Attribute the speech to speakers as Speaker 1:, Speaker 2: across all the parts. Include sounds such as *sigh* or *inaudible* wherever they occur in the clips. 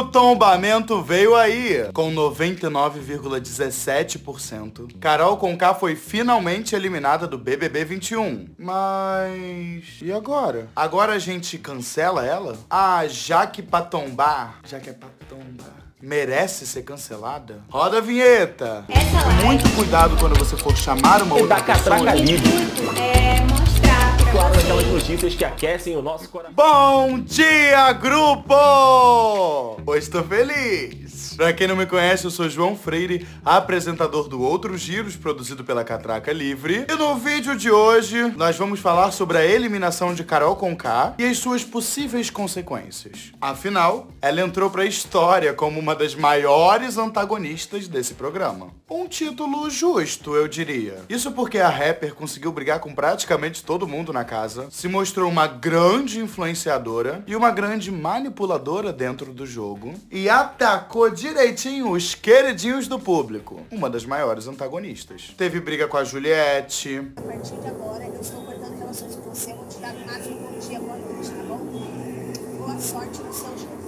Speaker 1: o tombamento veio aí, com 99,17%. Carol Conká foi finalmente eliminada do BBB 21. Mas... e agora? Agora a gente cancela ela? Ah, já que pra tombar... Já que é pra tombar merece ser cancelada? Roda a vinheta! Muito cuidado quando você for chamar uma outra
Speaker 2: da
Speaker 1: pessoa.
Speaker 2: catraca livre.
Speaker 3: é
Speaker 2: Claro, aquelas notícias que aquecem o nosso coração.
Speaker 1: Bom dia, grupo! Hoje estou feliz. Pra quem não me conhece, eu sou João Freire, apresentador do Outros Giros, produzido pela Catraca Livre. E no vídeo de hoje, nós vamos falar sobre a eliminação de Carol Conká e as suas possíveis consequências. Afinal, ela entrou pra história como uma das maiores antagonistas desse programa. Um título justo, eu diria. Isso porque a rapper conseguiu brigar com praticamente todo mundo na casa, se mostrou uma grande influenciadora e uma grande manipuladora dentro do jogo e atacou direitinho os queridinhos do público, uma das maiores antagonistas. Teve briga com a Juliette,
Speaker 4: A partir de agora, eu estou cortando relações com você. Vou te dar no máximo bom dia, boa noite, tá bom? Boa sorte no seu jogo.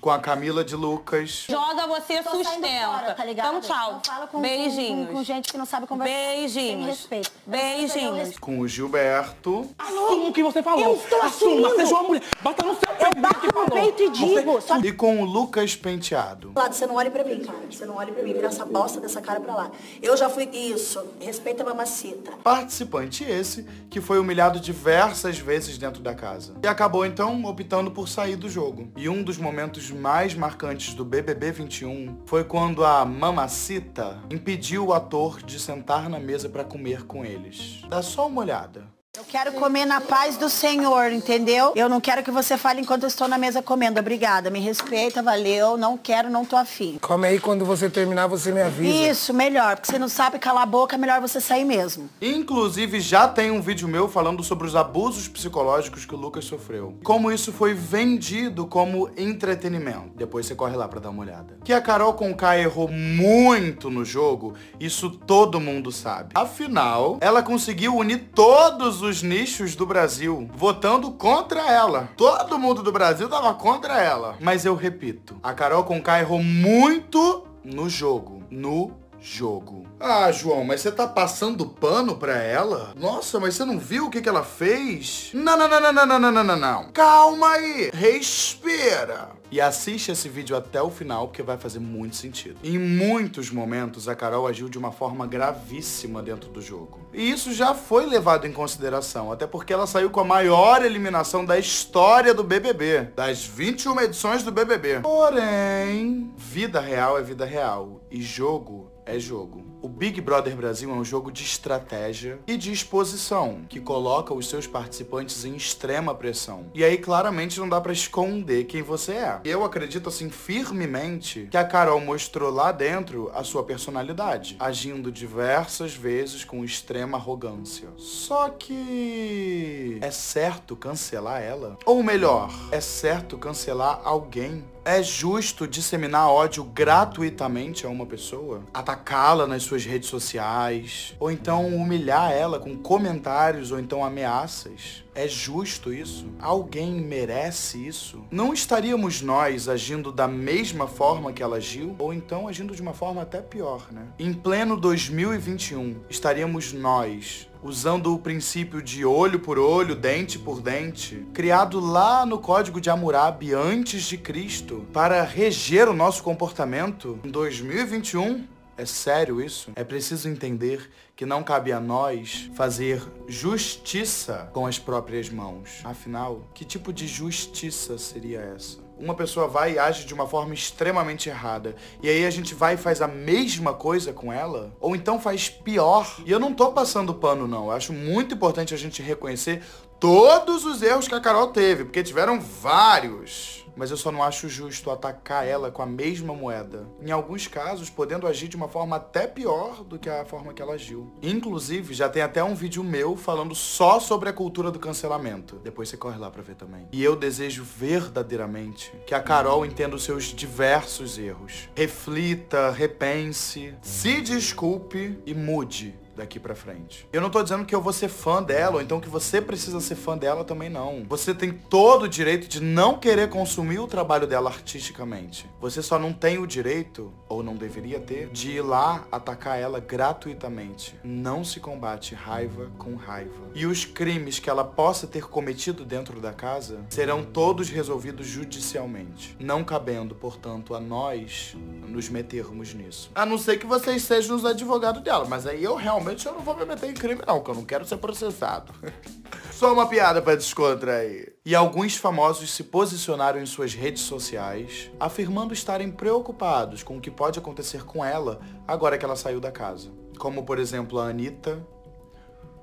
Speaker 1: Com a Camila de Lucas,
Speaker 5: Joga, você
Speaker 4: Tô saindo
Speaker 5: sustenta.
Speaker 4: fora, tá ligado?
Speaker 5: Então, tchau.
Speaker 4: Não fala com,
Speaker 5: Beijinhos.
Speaker 4: Com, com gente que não sabe conversar.
Speaker 5: Beijinhos.
Speaker 4: Tem respeito.
Speaker 5: Beijinhos.
Speaker 1: com o Gilberto,
Speaker 2: Assuma o que você falou.
Speaker 4: Eu estou
Speaker 2: Assuma,
Speaker 4: assumindo.
Speaker 2: seja uma mulher. Bata no seu peito.
Speaker 4: Eu bato no peito e digo. Só
Speaker 1: e com o Lucas Penteado.
Speaker 4: lado, você não olhe pra mim, cara. Você não olhe pra mim. Vira essa bosta dessa cara pra lá. Eu já fui isso. Respeita a mamacita.
Speaker 1: Participante esse que foi humilhado diversas vezes dentro da casa. E acabou então optando por sair do jogo. E um dos momentos mais marcantes do BBB 21 foi quando a mamacita impediu o ator de sentar na mesa pra comer com eles. Dá só uma olhada.
Speaker 4: Eu quero comer na paz do Senhor, entendeu? Eu não quero que você fale enquanto eu estou na mesa comendo. Obrigada. Me respeita, valeu. Não quero, não tô afim.
Speaker 6: Come aí, quando você terminar, você me avisa.
Speaker 4: Isso, melhor. Porque você não sabe calar a boca, é melhor você sair mesmo.
Speaker 1: Inclusive, já tem um vídeo meu falando sobre os abusos psicológicos que o Lucas sofreu. Como isso foi vendido como entretenimento. Depois você corre lá pra dar uma olhada. Que a Carol Conká errou muito no jogo, isso todo mundo sabe. Afinal, ela conseguiu unir todos os nichos do Brasil, votando contra ela. Todo mundo do Brasil tava contra ela. Mas eu repito, a Carol Conká errou muito no jogo. No jogo. Ah, João, mas você tá passando pano pra ela? Nossa, mas você não viu o que, que ela fez? Não, não, não, não, não, não, não, não, não. Calma aí. Respira. E assiste esse vídeo até o final, porque vai fazer muito sentido. Em muitos momentos, a Carol agiu de uma forma gravíssima dentro do jogo. E isso já foi levado em consideração, até porque ela saiu com a maior eliminação da história do BBB, das 21 edições do BBB. Porém, vida real é vida real e jogo é jogo. O Big Brother Brasil é um jogo de estratégia e de exposição, que coloca os seus participantes em extrema pressão. E aí claramente não dá pra esconder quem você é. Eu acredito assim firmemente que a Carol mostrou lá dentro a sua personalidade, agindo diversas vezes com extrema arrogância. Só que é certo cancelar ela? Ou melhor, é certo cancelar alguém? É justo disseminar ódio gratuitamente a uma pessoa? Atacá-la nas suas redes sociais? Ou então humilhar ela com comentários ou então ameaças? É justo isso? Alguém merece isso? Não estaríamos nós agindo da mesma forma que ela agiu? Ou então agindo de uma forma até pior, né? Em pleno 2021, estaríamos nós usando o princípio de olho por olho, dente por dente, criado lá no Código de Hammurabi antes de Cristo, para reger o nosso comportamento em 2021? É sério isso? É preciso entender que não cabe a nós fazer justiça com as próprias mãos. Afinal, que tipo de justiça seria essa? Uma pessoa vai e age de uma forma extremamente errada. E aí a gente vai e faz a mesma coisa com ela? Ou então faz pior? E eu não tô passando pano, não. Eu acho muito importante a gente reconhecer todos os erros que a Carol teve, porque tiveram vários. Mas eu só não acho justo atacar ela com a mesma moeda. Em alguns casos, podendo agir de uma forma até pior do que a forma que ela agiu. Inclusive, já tem até um vídeo meu falando só sobre a cultura do cancelamento. Depois você corre lá pra ver também. E eu desejo verdadeiramente que a Carol entenda os seus diversos erros. Reflita, repense, se desculpe e mude daqui pra frente. Eu não tô dizendo que eu vou ser fã dela, ou então que você precisa ser fã dela também não. Você tem todo o direito de não querer consumir o trabalho dela artisticamente. Você só não tem o direito, ou não deveria ter, de ir lá atacar ela gratuitamente. Não se combate raiva com raiva. E os crimes que ela possa ter cometido dentro da casa serão todos resolvidos judicialmente. Não cabendo, portanto, a nós nos metermos nisso. A não ser que vocês sejam os advogados dela, mas aí eu realmente eu não vou me meter em crime não, que eu não quero ser processado. *laughs* Só uma piada para descontrair. E alguns famosos se posicionaram em suas redes sociais, afirmando estarem preocupados com o que pode acontecer com ela agora que ela saiu da casa. Como, por exemplo, a Anitta,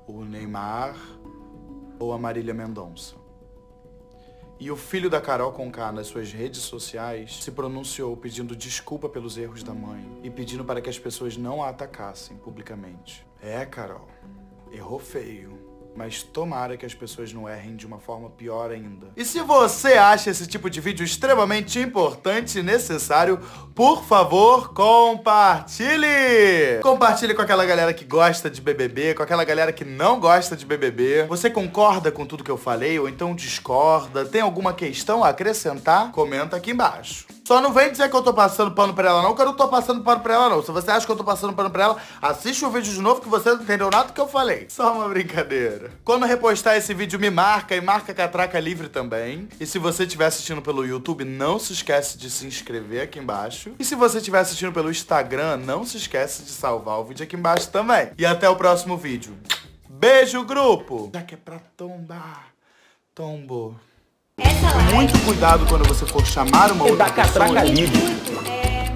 Speaker 1: o Neymar ou a Marília Mendonça. E o filho da Carol Conká nas suas redes sociais se pronunciou pedindo desculpa pelos erros da mãe e pedindo para que as pessoas não a atacassem publicamente. É, Carol, errou feio. Mas tomara que as pessoas não errem de uma forma pior ainda. E se você acha esse tipo de vídeo extremamente importante e necessário, por favor, compartilhe! Compartilhe com aquela galera que gosta de BBB, com aquela galera que não gosta de BBB. Você concorda com tudo que eu falei ou então discorda? Tem alguma questão a acrescentar? Comenta aqui embaixo. Só não vem dizer que eu tô passando pano pra ela não, que eu não tô passando pano pra ela não. Se você acha que eu tô passando pano pra ela, assiste o vídeo de novo que você não entendeu nada do que eu falei. Só uma brincadeira. Quando repostar esse vídeo, me marca e marca Catraca Livre também. E se você estiver assistindo pelo YouTube, não se esquece de se inscrever aqui embaixo. E se você estiver assistindo pelo Instagram, não se esquece de salvar o vídeo aqui embaixo também. E até o próximo vídeo. Beijo, grupo! Já que é pra tombar, tombo.
Speaker 3: Essa live
Speaker 1: Muito cuidado quando você for chamar uma outra
Speaker 2: da
Speaker 1: pessoa.
Speaker 2: catraca livre.
Speaker 3: é